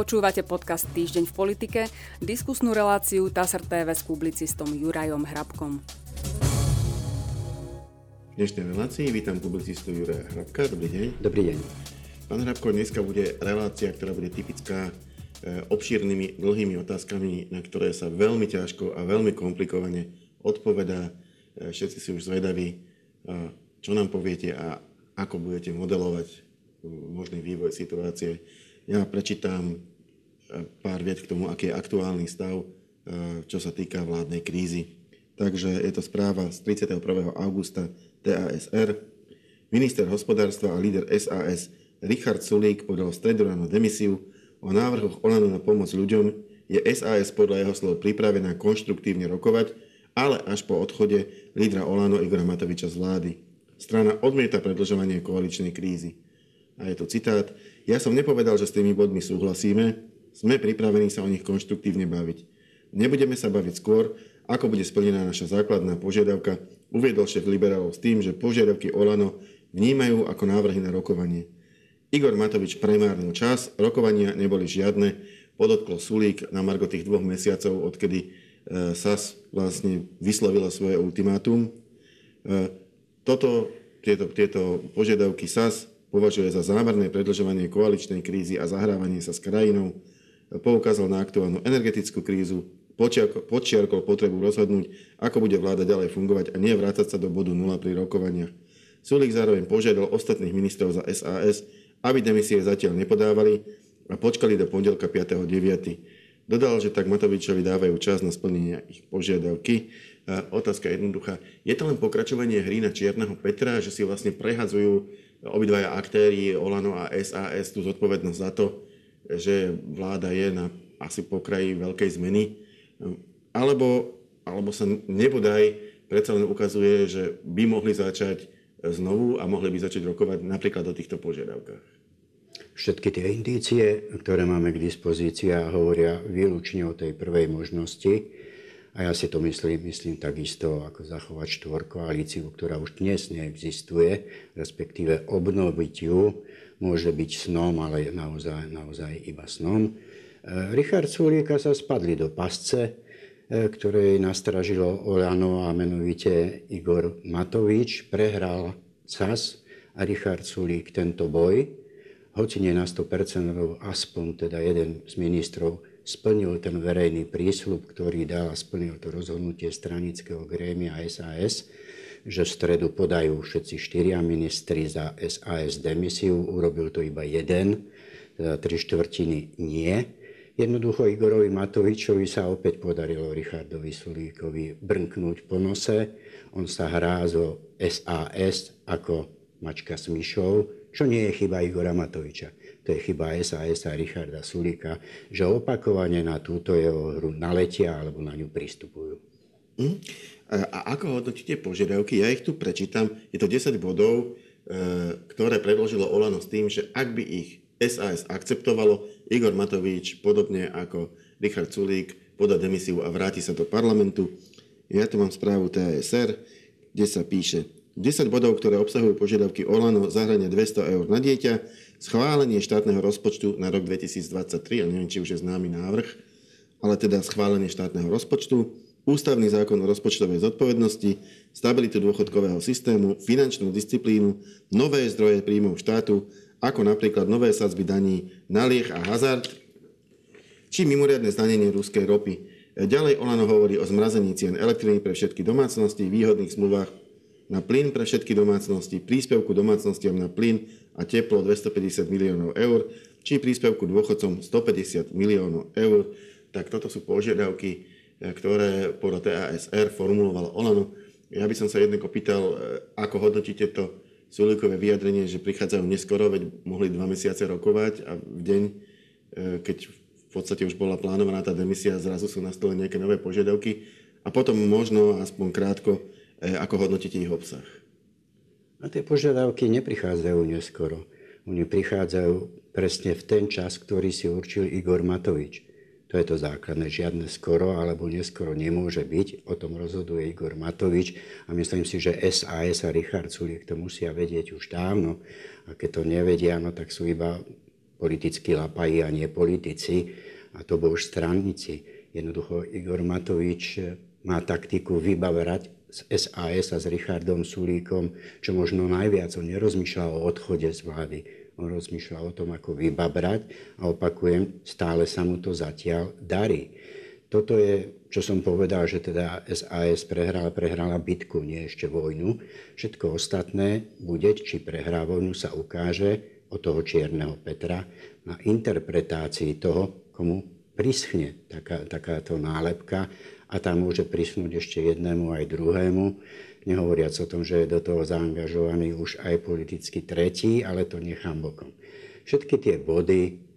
Počúvate podcast Týždeň v politike, diskusnú reláciu TASR TV s publicistom Jurajom Hrabkom. V dnešnej relácii vítam publicistu Juraja Hrabka. Dobrý deň. Dobrý deň. Pán Hrabko, dneska bude relácia, ktorá bude typická e, obšírnymi, dlhými otázkami, na ktoré sa veľmi ťažko a veľmi komplikovane odpovedá. E, všetci si už zvedaví, e, čo nám poviete a ako budete modelovať možný vývoj situácie ja prečítam pár viet k tomu, aký je aktuálny stav, e, čo sa týka vládnej krízy. Takže je to správa z 31. augusta TASR. Minister hospodárstva a líder SAS Richard Sulík podal stredu ráno demisiu. O návrhoch Olano na pomoc ľuďom je SAS podľa jeho slov pripravená konštruktívne rokovať, ale až po odchode lídra Olano Igora Matoviča z vlády. Strana odmieta predlžovanie koaličnej krízy. A je to citát. Ja som nepovedal, že s tými bodmi súhlasíme, sme pripravení sa o nich konštruktívne baviť. Nebudeme sa baviť skôr, ako bude splnená naša základná požiadavka, uviedol šéf liberálov s tým, že požiadavky Olano vnímajú ako návrhy na rokovanie. Igor Matovič premárnil čas, rokovania neboli žiadne, podotklo Sulík na margo tých dvoch mesiacov, odkedy e, SAS vlastne vyslovila svoje ultimátum. E, toto, tieto, tieto požiadavky SAS považuje za zámerné predlžovanie koaličnej krízy a zahrávanie sa s krajinou, poukázal na aktuálnu energetickú krízu, počiarkol potrebu rozhodnúť, ako bude vláda ďalej fungovať a nie vrácať sa do bodu nula pri rokovaniach. Sulik zároveň požiadal ostatných ministrov za SAS, aby demisie zatiaľ nepodávali a počkali do pondelka 5.9. Dodal, že tak Matovičovi dávajú čas na splnenie ich požiadavky. Otázka je jednoduchá. Je to len pokračovanie hry na Čierneho Petra, že si vlastne prehadzujú obidvaja aktéri, Olano a SAS, tú zodpovednosť za to, že vláda je na asi pokraji veľkej zmeny, alebo, alebo sa nebodaj predsa len ukazuje, že by mohli začať znovu a mohli by začať rokovať napríklad o týchto požiadavkách. Všetky tie indície, ktoré máme k dispozícii, hovoria výlučne o tej prvej možnosti, a ja si to myslím, myslím takisto, ako zachovať štvorkoalíciu, ktorá už dnes neexistuje, respektíve obnoviť ju, môže byť snom, ale naozaj, naozaj iba snom. E, Richard Sulíka sa spadli do pasce, e, ktoré nastražilo Olano a menovite Igor Matovič. Prehral CAS a Richard Sulík tento boj, hoci nie na 100%, aspoň teda jeden z ministrov splnil ten verejný prísľub, ktorý dal a splnil to rozhodnutie stranického grémia SAS, že v stredu podajú všetci štyria ministri za SAS demisiu, urobil to iba jeden, teda tri štvrtiny nie. Jednoducho Igorovi Matovičovi sa opäť podarilo Richardovi Sulíkovi brnknúť po nose. On sa hrá zo SAS ako mačka s myšou, čo nie je chyba Igora Matoviča to je chyba SAS a Richarda Sulika, že opakovane na túto jeho hru naletia alebo na ňu pristupujú. Mm. A ako hodnotíte požiadavky? Ja ich tu prečítam. Je to 10 bodov, e, ktoré predložilo Olano s tým, že ak by ich SAS akceptovalo, Igor Matovič, podobne ako Richard Sulík, poda demisiu a vráti sa do parlamentu. Ja tu mám správu TASR, kde sa píše 10 bodov, ktoré obsahujú požiadavky Olano, zahrania 200 eur na dieťa, schválenie štátneho rozpočtu na rok 2023, a neviem, či už je známy návrh, ale teda schválenie štátneho rozpočtu, ústavný zákon o rozpočtovej zodpovednosti, stabilitu dôchodkového systému, finančnú disciplínu, nové zdroje príjmov štátu, ako napríklad nové sadzby daní na liech a hazard, či mimoriadne zdanenie ruskej ropy. Ďalej Olano hovorí o zmrazení cien elektriny pre všetky domácnosti, výhodných zmluvách na plyn pre všetky domácnosti, príspevku domácnostiam na plyn a teplo 250 miliónov eur, či príspevku dôchodcom 150 miliónov eur. Tak toto sú požiadavky, e, ktoré podľa TASR formuloval Olano. Ja by som sa jednako pýtal, e, ako hodnotíte to Sulíkové vyjadrenie, že prichádzajú neskoro, veď mohli dva mesiace rokovať a v deň, e, keď v podstate už bola plánovaná tá demisia, zrazu sú na stole nejaké nové požiadavky a potom možno aspoň krátko ako hodnotíte ich obsah? A tie požiadavky neprichádzajú neskoro. Oni prichádzajú presne v ten čas, ktorý si určil Igor Matovič. To je to základné. Žiadne skoro alebo neskoro nemôže byť. O tom rozhoduje Igor Matovič a myslím si, že SAS a Richard Suliek to musia vedieť už dávno. A keď to nevedia, no tak sú iba politickí lapají a nie politici, a to bol už stranníci. Jednoducho Igor Matovič má taktiku vybaverať s SAS a s Richardom Sulíkom, čo možno najviac. On nerozmýšľa o odchode z vlády. On rozmýšľa o tom, ako vybabrať a opakujem, stále sa mu to zatiaľ darí. Toto je, čo som povedal, že teda SAS prehrala, prehrala bitku, nie ešte vojnu. Všetko ostatné bude, či prehrá vojnu, sa ukáže od toho čierneho Petra na interpretácii toho, komu prischne taká, takáto nálepka a tam môže prischnúť ešte jednému aj druhému, nehovoriac o tom, že je do toho zaangažovaný už aj politicky tretí, ale to nechám bokom. Všetky tie body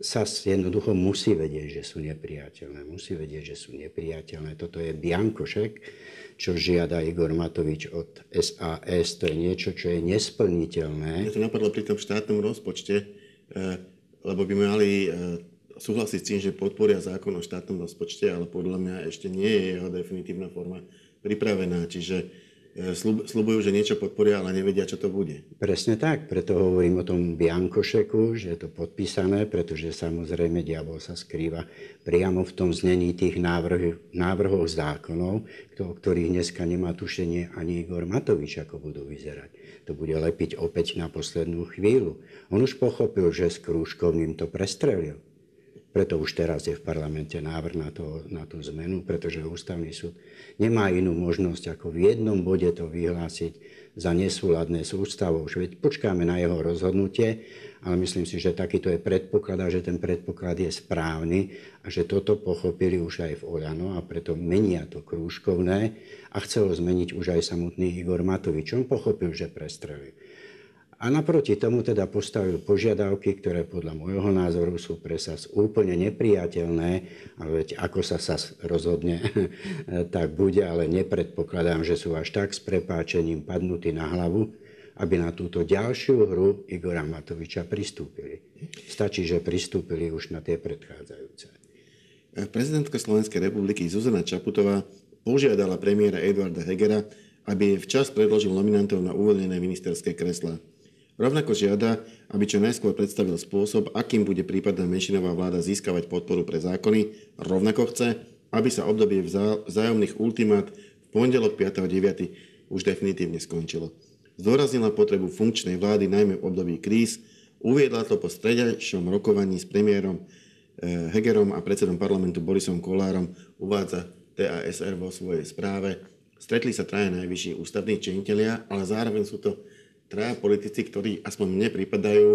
sa jednoducho musí vedieť, že sú nepriateľné. Musí vedieť, že sú nepriateľné. Toto je biankošek, čo žiada Igor Matovič od SAS. To je niečo, čo je nesplniteľné. Mňa to napadlo pri tom štátnom rozpočte, eh, lebo by mali eh, súhlasiť s tým, že podporia zákon o štátnom rozpočte, ale podľa mňa ešte nie je jeho definitívna forma pripravená. Čiže E, slubujú, že niečo podporia, ale nevedia, čo to bude. Presne tak, preto hovorím o tom Biankošeku, že je to podpísané, pretože samozrejme diabol sa skrýva priamo v tom znení tých návrh, návrhov zákonov, o ktorých dneska nemá tušenie ani Igor Matovič, ako budú vyzerať. To bude lepiť opäť na poslednú chvíľu. On už pochopil, že s Krúžkovným to prestrelil. Preto už teraz je v parlamente návrh na, to, na tú zmenu, pretože ústavný súd nemá inú možnosť, ako v jednom bode to vyhlásiť za nesúladné s ústavou. Veď počkáme na jeho rozhodnutie, ale myslím si, že takýto je predpoklad a že ten predpoklad je správny a že toto pochopili už aj v Oľano a preto menia to krúžkovné a chcel zmeniť už aj samotný Igor Matovič. On pochopil, že prestrelil. A naproti tomu teda postavil požiadavky, ktoré podľa môjho názoru sú pre SAS úplne nepriateľné, ale veď ako sa SAS rozhodne, tak bude, ale nepredpokladám, že sú až tak s prepáčením padnutí na hlavu, aby na túto ďalšiu hru Igora Matoviča pristúpili. Stačí, že pristúpili už na tie predchádzajúce. Prezidentka Slovenskej republiky Zuzana Čaputová požiadala premiéra Eduarda Hegera, aby včas predložil nominantov na uvoľnené ministerské kresla. Rovnako žiada, aby čo najskôr predstavil spôsob, akým bude prípadná menšinová vláda získavať podporu pre zákony. Rovnako chce, aby sa obdobie vzájomných ultimát v pondelok 5.9. už definitívne skončilo. Zdôraznila potrebu funkčnej vlády najmä v období kríz, uviedla to po stredajšom rokovaní s premiérom eh, Hegerom a predsedom parlamentu Borisom Kolárom, uvádza TASR vo svojej správe. Stretli sa traja najvyšší ústavní činitelia, ale zároveň sú to traja politici, ktorí aspoň mne pripadajú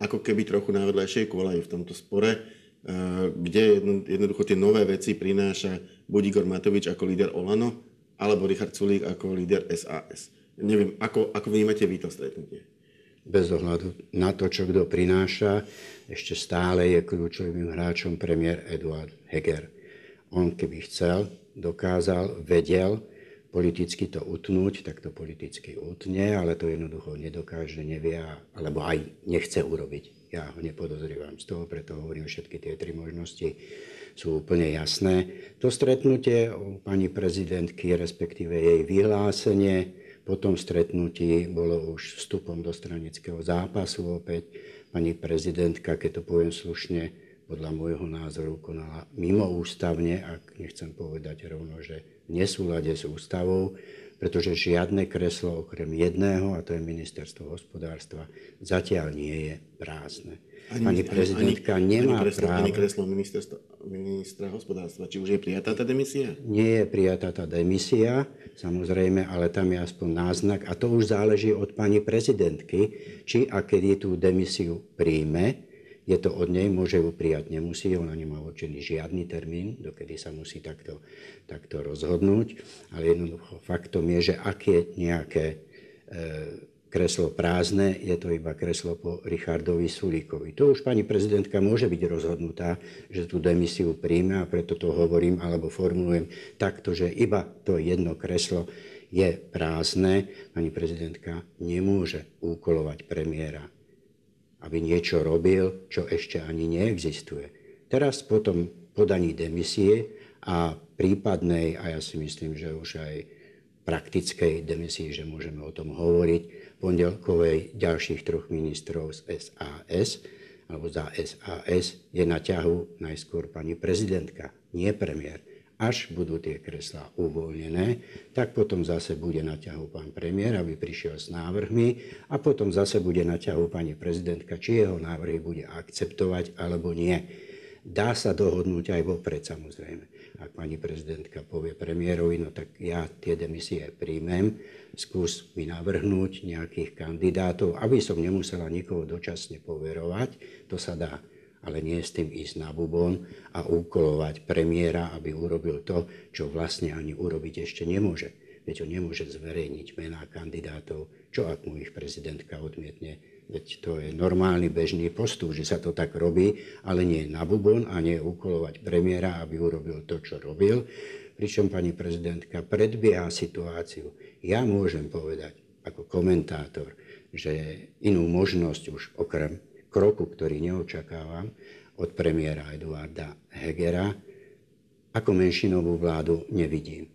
ako keby trochu na vedľajšej kolaji v tomto spore, eh, kde jednoducho tie nové veci prináša buď Igor Matovič ako líder Olano, alebo Richard Sulík ako líder SAS. Neviem, ako, ako vnímate vy to stretnutie? Bez ohľadu na to, čo kto prináša, ešte stále je kľúčovým hráčom premiér Eduard Heger. On keby chcel, dokázal, vedel, politicky to utnúť, tak to politicky utne, ale to jednoducho nedokáže, nevie, alebo aj nechce urobiť. Ja ho nepodozrievam z toho, preto hovorím, všetky tie tri možnosti sú úplne jasné. To stretnutie pani prezidentky, respektíve jej vyhlásenie, po tom stretnutí bolo už vstupom do stranického zápasu opäť. Pani prezidentka, keď to poviem slušne, podľa môjho názoru konala mimoústavne, ak nechcem povedať rovno, že nesúlade s ústavou, pretože žiadne kreslo okrem jedného, a to je ministerstvo hospodárstva, zatiaľ nie je prázdne. Ani, pani prezidentka ani, nemá ani kreslo, právo... Ani kreslo ministra hospodárstva. Či už je prijatá tá demisia? Nie je prijatá tá demisia, samozrejme, ale tam je aspoň náznak. A to už záleží od pani prezidentky, či a kedy tú demisiu príjme je to od nej, môže ju prijať, nemusí, ona nemá určený žiadny termín, dokedy sa musí takto, takto rozhodnúť, ale jednoducho faktom je, že ak je nejaké e, kreslo prázdne, je to iba kreslo po Richardovi Sulíkovi. To už pani prezidentka môže byť rozhodnutá, že tú demisiu príjme a preto to hovorím alebo formulujem takto, že iba to jedno kreslo je prázdne. Pani prezidentka nemôže úkolovať premiéra aby niečo robil, čo ešte ani neexistuje. Teraz potom podaní demisie a prípadnej, a ja si myslím, že už aj praktickej demisii, že môžeme o tom hovoriť, pondelkovej ďalších troch ministrov z SAS alebo za SAS je na ťahu najskôr pani prezidentka, nie premiér. Až budú tie kreslá uvoľnené, tak potom zase bude na ťahu pán premiér, aby prišiel s návrhmi a potom zase bude na ťahu pani prezidentka, či jeho návrhy bude akceptovať alebo nie. Dá sa dohodnúť aj vopred samozrejme. Ak pani prezidentka povie premiérovi, no tak ja tie demisie príjmem, skús mi navrhnúť nejakých kandidátov, aby som nemusela nikoho dočasne poverovať, to sa dá ale nie s tým ísť na bubon a úkolovať premiéra, aby urobil to, čo vlastne ani urobiť ešte nemôže. Veď on nemôže zverejniť mená kandidátov, čo ak mu ich prezidentka odmietne. Veď to je normálny bežný postup, že sa to tak robí, ale nie na bubon a nie úkolovať premiéra, aby urobil to, čo robil. Pričom pani prezidentka predbieha situáciu. Ja môžem povedať ako komentátor, že inú možnosť už okrem kroku, ktorý neočakávam od premiéra Eduarda Hegera, ako menšinovú vládu nevidím.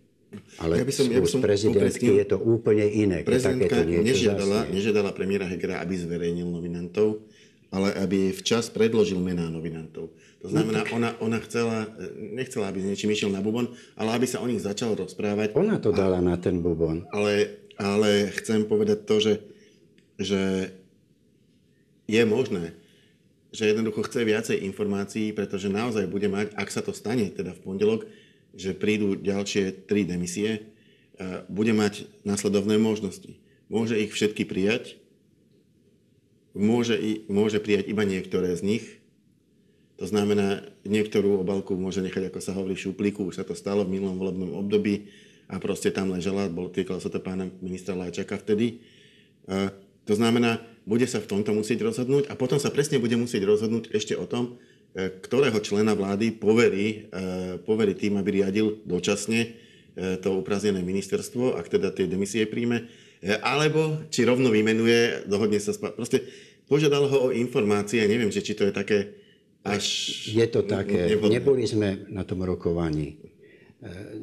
Ale ja by som, ja by som prezidentky je to úplne iné. Prezidentka nežiadala, nežiadala premiéra Hegera, aby zverejnil nominantov, ale aby včas predložil mená nominantov. To znamená, no tak... ona, ona chcela, nechcela, aby s niečím išiel na bubon, ale aby sa o nich začal rozprávať. Ona to dala a, na ten bubon. Ale, ale chcem povedať to, že, že je možné, že jednoducho chce viacej informácií, pretože naozaj bude mať, ak sa to stane teda v pondelok, že prídu ďalšie tri demisie, e, bude mať následovné možnosti. Môže ich všetky prijať, môže, môže prijať iba niektoré z nich, to znamená, niektorú obalku môže nechať, ako sa hovorí, v šuplíku, už sa to stalo v minulom volebnom období a proste tam ležela, bol, týkalo sa to pána ministra Láčaka vtedy. E, to znamená, bude sa v tomto musieť rozhodnúť a potom sa presne bude musieť rozhodnúť ešte o tom, e, ktorého člena vlády poverí, e, poverí tým, aby riadil dočasne e, to upraznené ministerstvo, ak teda tie demisie príjme, alebo či rovno vymenuje, dohodne sa spa- Proste požiadal ho o informácie, neviem, že či to je také až... Je to také, neboli sme na tom rokovaní.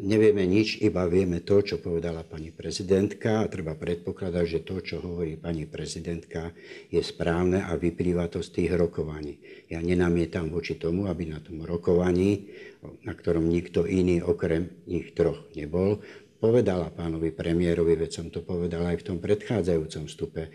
Nevieme nič, iba vieme to, čo povedala pani prezidentka a treba predpokladať, že to, čo hovorí pani prezidentka, je správne a vyplýva to z tých rokovaní. Ja nenamietam voči tomu, aby na tom rokovaní, na ktorom nikto iný okrem nich troch nebol, povedala pánovi premiérovi, veď som to povedal aj v tom predchádzajúcom stupe,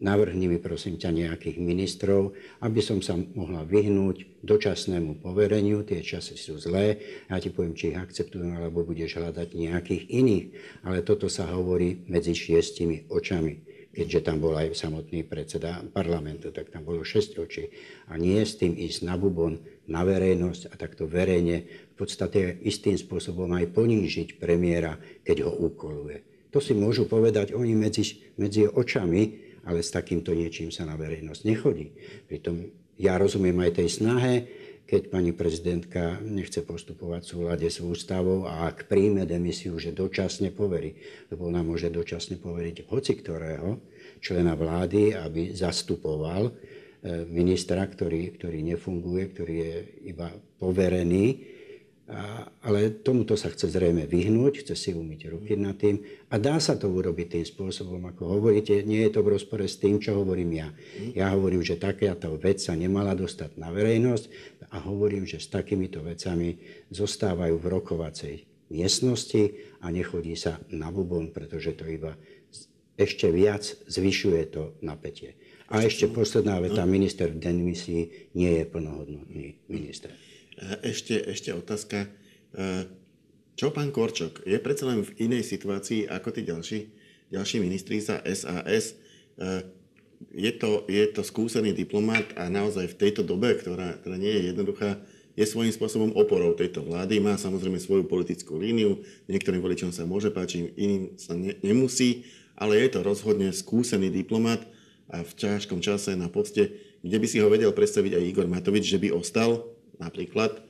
navrhni mi prosím ťa nejakých ministrov, aby som sa mohla vyhnúť dočasnému povereniu, tie časy sú zlé, ja ti poviem, či ich akceptujem, alebo budeš hľadať nejakých iných. Ale toto sa hovorí medzi šiestimi očami. Keďže tam bol aj samotný predseda parlamentu, tak tam bolo šesť očí. A nie s tým ísť na bubon, na verejnosť a takto verejne v podstate istým spôsobom aj ponížiť premiéra, keď ho úkoluje. To si môžu povedať oni medzi, medzi očami, ale s takýmto niečím sa na verejnosť nechodí. Pritom ja rozumiem aj tej snahe, keď pani prezidentka nechce postupovať v súlade s ústavou a ak príjme demisiu, že dočasne poverí, lebo ona môže dočasne poveriť hoci ktorého člena vlády, aby zastupoval eh, ministra, ktorý, ktorý nefunguje, ktorý je iba poverený ale tomuto sa chce zrejme vyhnúť, chce si umyť ruky nad tým a dá sa to urobiť tým spôsobom, ako hovoríte. Nie je to v rozpore s tým, čo hovorím ja. Ja hovorím, že takáto vec sa nemala dostať na verejnosť a hovorím, že s takýmito vecami zostávajú v rokovacej miestnosti a nechodí sa na bubon, pretože to iba ešte viac zvyšuje to napätie. A ešte posledná veta, minister v demisii nie je plnohodnotný minister. Ešte, ešte otázka. Čo pán Korčok? Je predsa len v inej situácii ako tí ďalší, ďalší ministri za SAS. Je to, je to skúsený diplomat a naozaj v tejto dobe, ktorá, ktorá nie je jednoduchá, je svojím spôsobom oporou tejto vlády, má samozrejme svoju politickú líniu, niektorým voličom sa môže páčiť, iným sa ne, nemusí, ale je to rozhodne skúsený diplomat a v ťažkom čase na poste, kde by si ho vedel predstaviť aj Igor Matovič, že by ostal napríklad.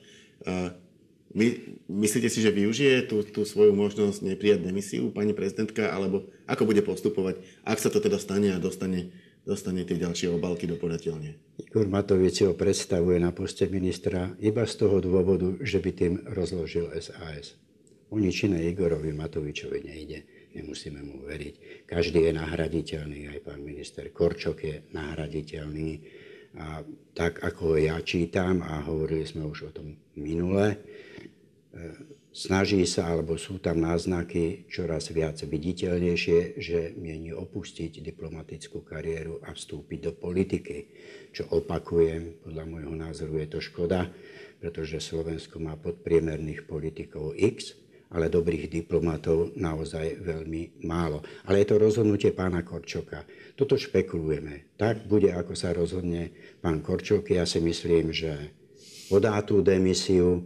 My, myslíte si, že využije tú, tú svoju možnosť neprijať demisiu pani prezidentka, alebo ako bude postupovať, ak sa to teda stane a dostane, dostane tie ďalšie obalky do podateľne? Igor Matovič ho predstavuje na poste ministra iba z toho dôvodu, že by tým rozložil SAS. O nič iné Igorovi Matovičovi nejde. Nemusíme mu veriť. Každý je nahraditeľný, aj pán minister Korčok je nahraditeľný A tak, ako ja čítam, a hovorili sme už o tom minule, snaží sa, alebo sú tam náznaky čoraz viac viditeľnejšie, že mieni opustiť diplomatickú kariéru a vstúpiť do politiky. Čo opakujem, podľa môjho názoru je to škoda, pretože Slovensko má podpriemerných politikov X, ale dobrých diplomatov naozaj veľmi málo. Ale je to rozhodnutie pána Korčoka. Toto špekulujeme. Tak bude, ako sa rozhodne pán Korčok. Ja si myslím, že podá tú demisiu,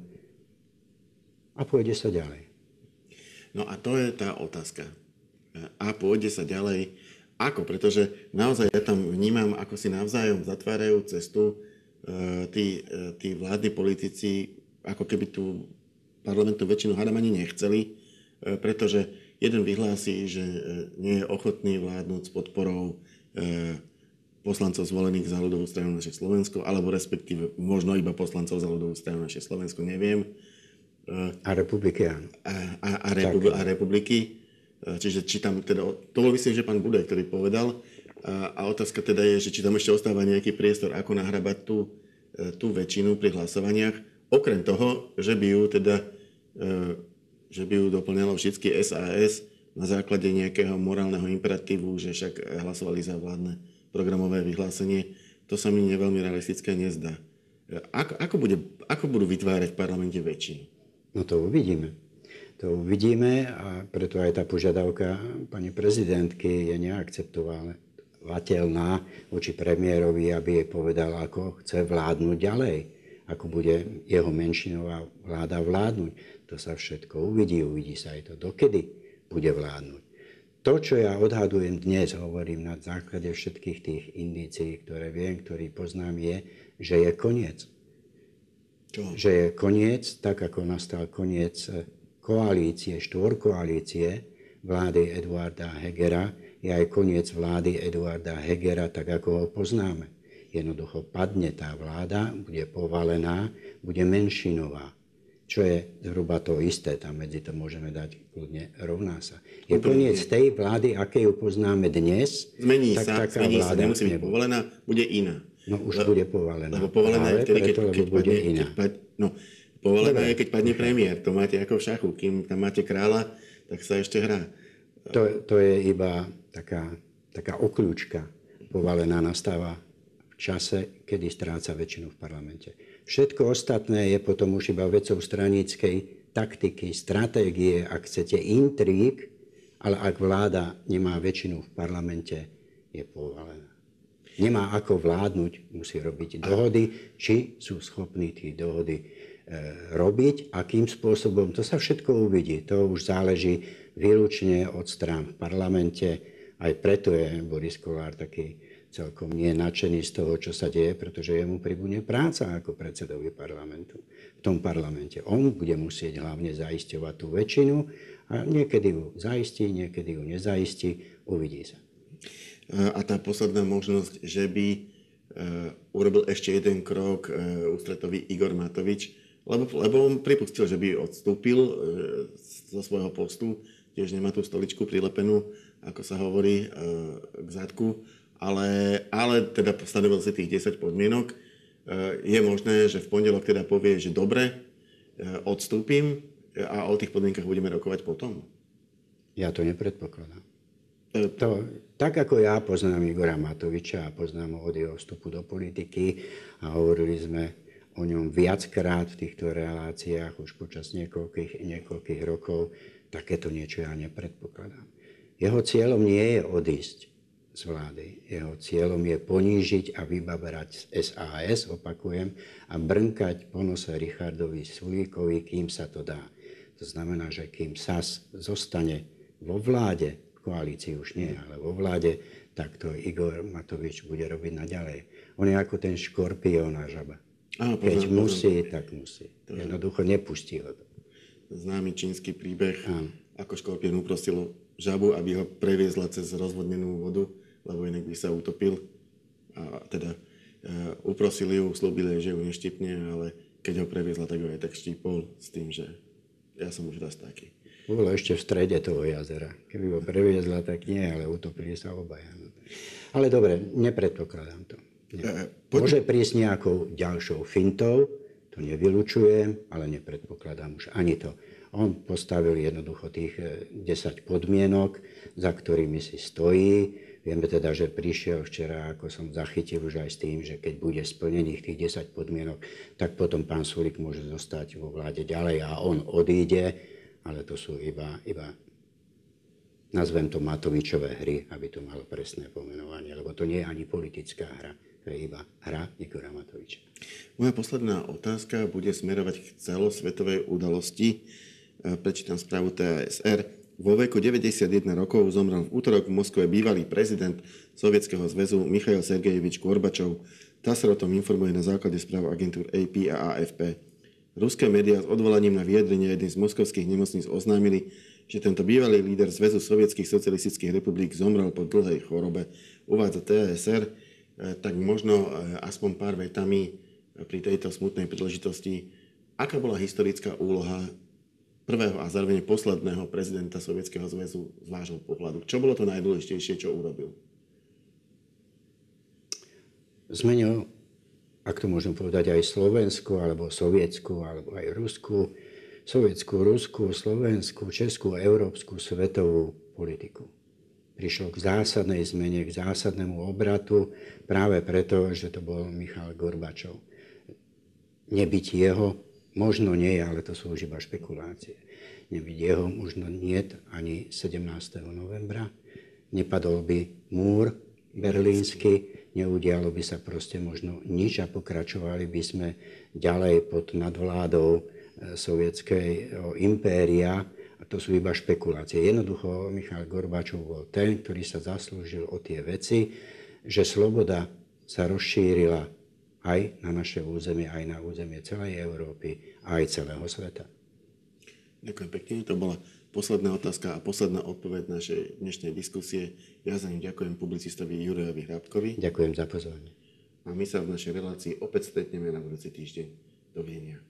a pôjde sa ďalej. No a to je tá otázka. A pôjde sa ďalej. Ako? Pretože naozaj ja tam vnímam, ako si navzájom zatvárajú cestu e, tí, e, tí vládni politici, ako keby tú parlamentnú väčšinu hádam ani nechceli, e, pretože jeden vyhlási, že nie je ochotný vládnuť s podporou poslancov zvolených za ľudovú stranu naše Slovensko, alebo respektíve možno iba poslancov za ľudovú stranu naše Slovensko, neviem a republiky, áno. A, a, a, republi- a republiky. Čiže či tam teda, to bol myslím, že pán Budaj, ktorý povedal. A, a otázka teda je, že či tam ešte ostáva nejaký priestor, ako nahrabať tú, e, tú väčšinu pri hlasovaniach. Okrem toho, že by ju teda, e, že by ju doplňalo všetky SAS na základe nejakého morálneho imperatívu, že však hlasovali za vládne programové vyhlásenie. To sa mi neveľmi realistické nezdá. Ako, ako, bude, ako budú vytvárať v parlamente väčšinu? No to uvidíme. To uvidíme a preto aj tá požiadavka pani prezidentky je neakceptovateľná voči premiérovi, aby jej povedal, ako chce vládnuť ďalej, ako bude jeho menšinová vláda vládnuť. To sa všetko uvidí, uvidí sa aj to, dokedy bude vládnuť. To, čo ja odhadujem dnes, hovorím na základe všetkých tých indícií, ktoré viem, ktorý poznám, je, že je koniec čo? Že je koniec, tak ako nastal koniec eh, koalície, štvorkoalície vlády Eduarda Hegera, je aj koniec vlády Eduarda Hegera, tak ako ho poznáme. Jednoducho padne tá vláda, bude povalená, bude menšinová. Čo je zhruba to isté, tam medzi to môžeme dať kľudne rovná sa. Je koniec tej vlády, aké ju poznáme dnes, zmení tak sa, taká zmení vláda sa, nemusí byť povolená, bude iná. No už Le, bude povalená. Lebo povalená je vtedy, keď, keď, bude padne, iná. Keď, no, povalená Dobre. je, keď padne premiér. To máte ako v šachu. Kým tam máte kráľa, tak sa ešte hrá. To, to je iba taká, taká okľúčka. Povalená nastáva v čase, kedy stráca väčšinu v parlamente. Všetko ostatné je potom už iba vecou stranickej taktiky, stratégie, ak chcete, intrík, ale ak vláda nemá väčšinu v parlamente, je povalená nemá ako vládnuť, musí robiť dohody, či sú schopní tie dohody e, robiť, akým spôsobom, to sa všetko uvidí. To už záleží výlučne od strán v parlamente. Aj preto je Boris Kolár taký celkom nie nadšený z toho, čo sa deje, pretože jemu pribudne práca ako predsedovi parlamentu. V tom parlamente on bude musieť hlavne zaisťovať tú väčšinu a niekedy ju zaistí, niekedy ju nezaistí, uvidí sa a tá posledná možnosť, že by e, urobil ešte jeden krok e, ústretový Igor Matovič, lebo, lebo on pripustil, že by odstúpil e, zo svojho postu, tiež nemá tú stoličku prilepenú, ako sa hovorí, k zadku, ale, ale teda stanovil si tých 10 podmienok. Je možné, že v pondelok teda povie, že dobre, odstúpim a o tých podmienkach budeme rokovať potom? Ja to nepredpokladám. To, tak ako ja poznám Igora Matoviča a poznám ho od jeho vstupu do politiky a hovorili sme o ňom viackrát v týchto reláciách už počas niekoľkých, niekoľkých rokov, takéto niečo ja nepredpokladám. Jeho cieľom nie je odísť z vlády. Jeho cieľom je ponížiť a vybaberať SAS, opakujem, a brnkať po nose Richardovi Sulíkovi, kým sa to dá. To znamená, že kým SAS zostane vo vláde, koalícii už nie, ale vo vláde, tak to Igor Matovič bude robiť naďalej. On je ako ten škorpión a žaba. Áno, poznám, Keď musí, poznám. tak musí. To Jednoducho nepustí ho to. Známy čínsky príbeh, Áno. ako škorpión uprosil žabu, aby ho previezla cez rozvodnenú vodu, lebo inak by sa utopil. A teda uh, uprosili ju, slúbili, že ju neštipne, ale keď ho previezla, tak ho aj tak štípol s tým, že ja som už raz taký. Bolo ešte v strede toho jazera. Keby ho previezla, tak nie, ale utopili sa obaja. Ale dobre, nepredpokladám to. Nie. Môže prísť nejakou ďalšou fintou, to nevylučujem, ale nepredpokladám už ani to. On postavil jednoducho tých 10 e, podmienok, za ktorými si stojí. Vieme teda, že prišiel včera, ako som zachytil už aj s tým, že keď bude splnených tých 10 podmienok, tak potom pán Sulik môže zostať vo vláde ďalej a on odíde, ale to sú iba, iba nazvem to Matovičové hry, aby to malo presné pomenovanie, lebo to nie je ani politická hra, to je iba hra Igora Matoviča. Moja posledná otázka bude smerovať k celosvetovej udalosti. Prečítam správu TASR. Vo veku 91 rokov zomrel v útorok v Moskve bývalý prezident Sovietskeho zväzu Michail Sergejevič Gorbačov. TASR o tom informuje na základe správ agentúr AP a AFP. Ruské médiá s odvolaním na vyjadrenie jednej z moskovských nemocníc oznámili, že tento bývalý líder Zväzu sovietských socialistických republik zomrel po dlhej chorobe. Uvádza TASR, e, tak možno e, aspoň pár vetami pri tejto smutnej príležitosti, aká bola historická úloha prvého a zároveň posledného prezidenta Sovietskeho zväzu z vášho pohľadu. Čo bolo to najdôležitejšie, čo urobil? Zmenil, ak to môžem povedať, aj Slovensku, alebo Sovietsku, alebo aj Rusku, Sovietsku, Rusku, Slovensku, Českú, Európsku, svetovú politiku. Prišlo k zásadnej zmene, k zásadnému obratu práve preto, že to bol Michal Gorbačov. Nebyť jeho, Možno nie, ale to sú už iba špekulácie. Nebyť jeho možno nie ani 17. novembra. Nepadol by múr berlínsky, neudialo by sa proste možno nič a pokračovali by sme ďalej pod nadvládou e, sovietského impéria. A to sú iba špekulácie. Jednoducho Michal Gorbačov bol ten, ktorý sa zaslúžil o tie veci, že sloboda sa rozšírila aj na naše územie, aj na územie celej Európy aj celého sveta. Ďakujem pekne. To bola posledná otázka a posledná odpoveď našej dnešnej diskusie. Ja za ním ďakujem publicistovi Jurajovi Hrabkovi. Ďakujem za pozornie. A my sa v našej relácii opäť stretneme na budúci týždeň. Dovidenia.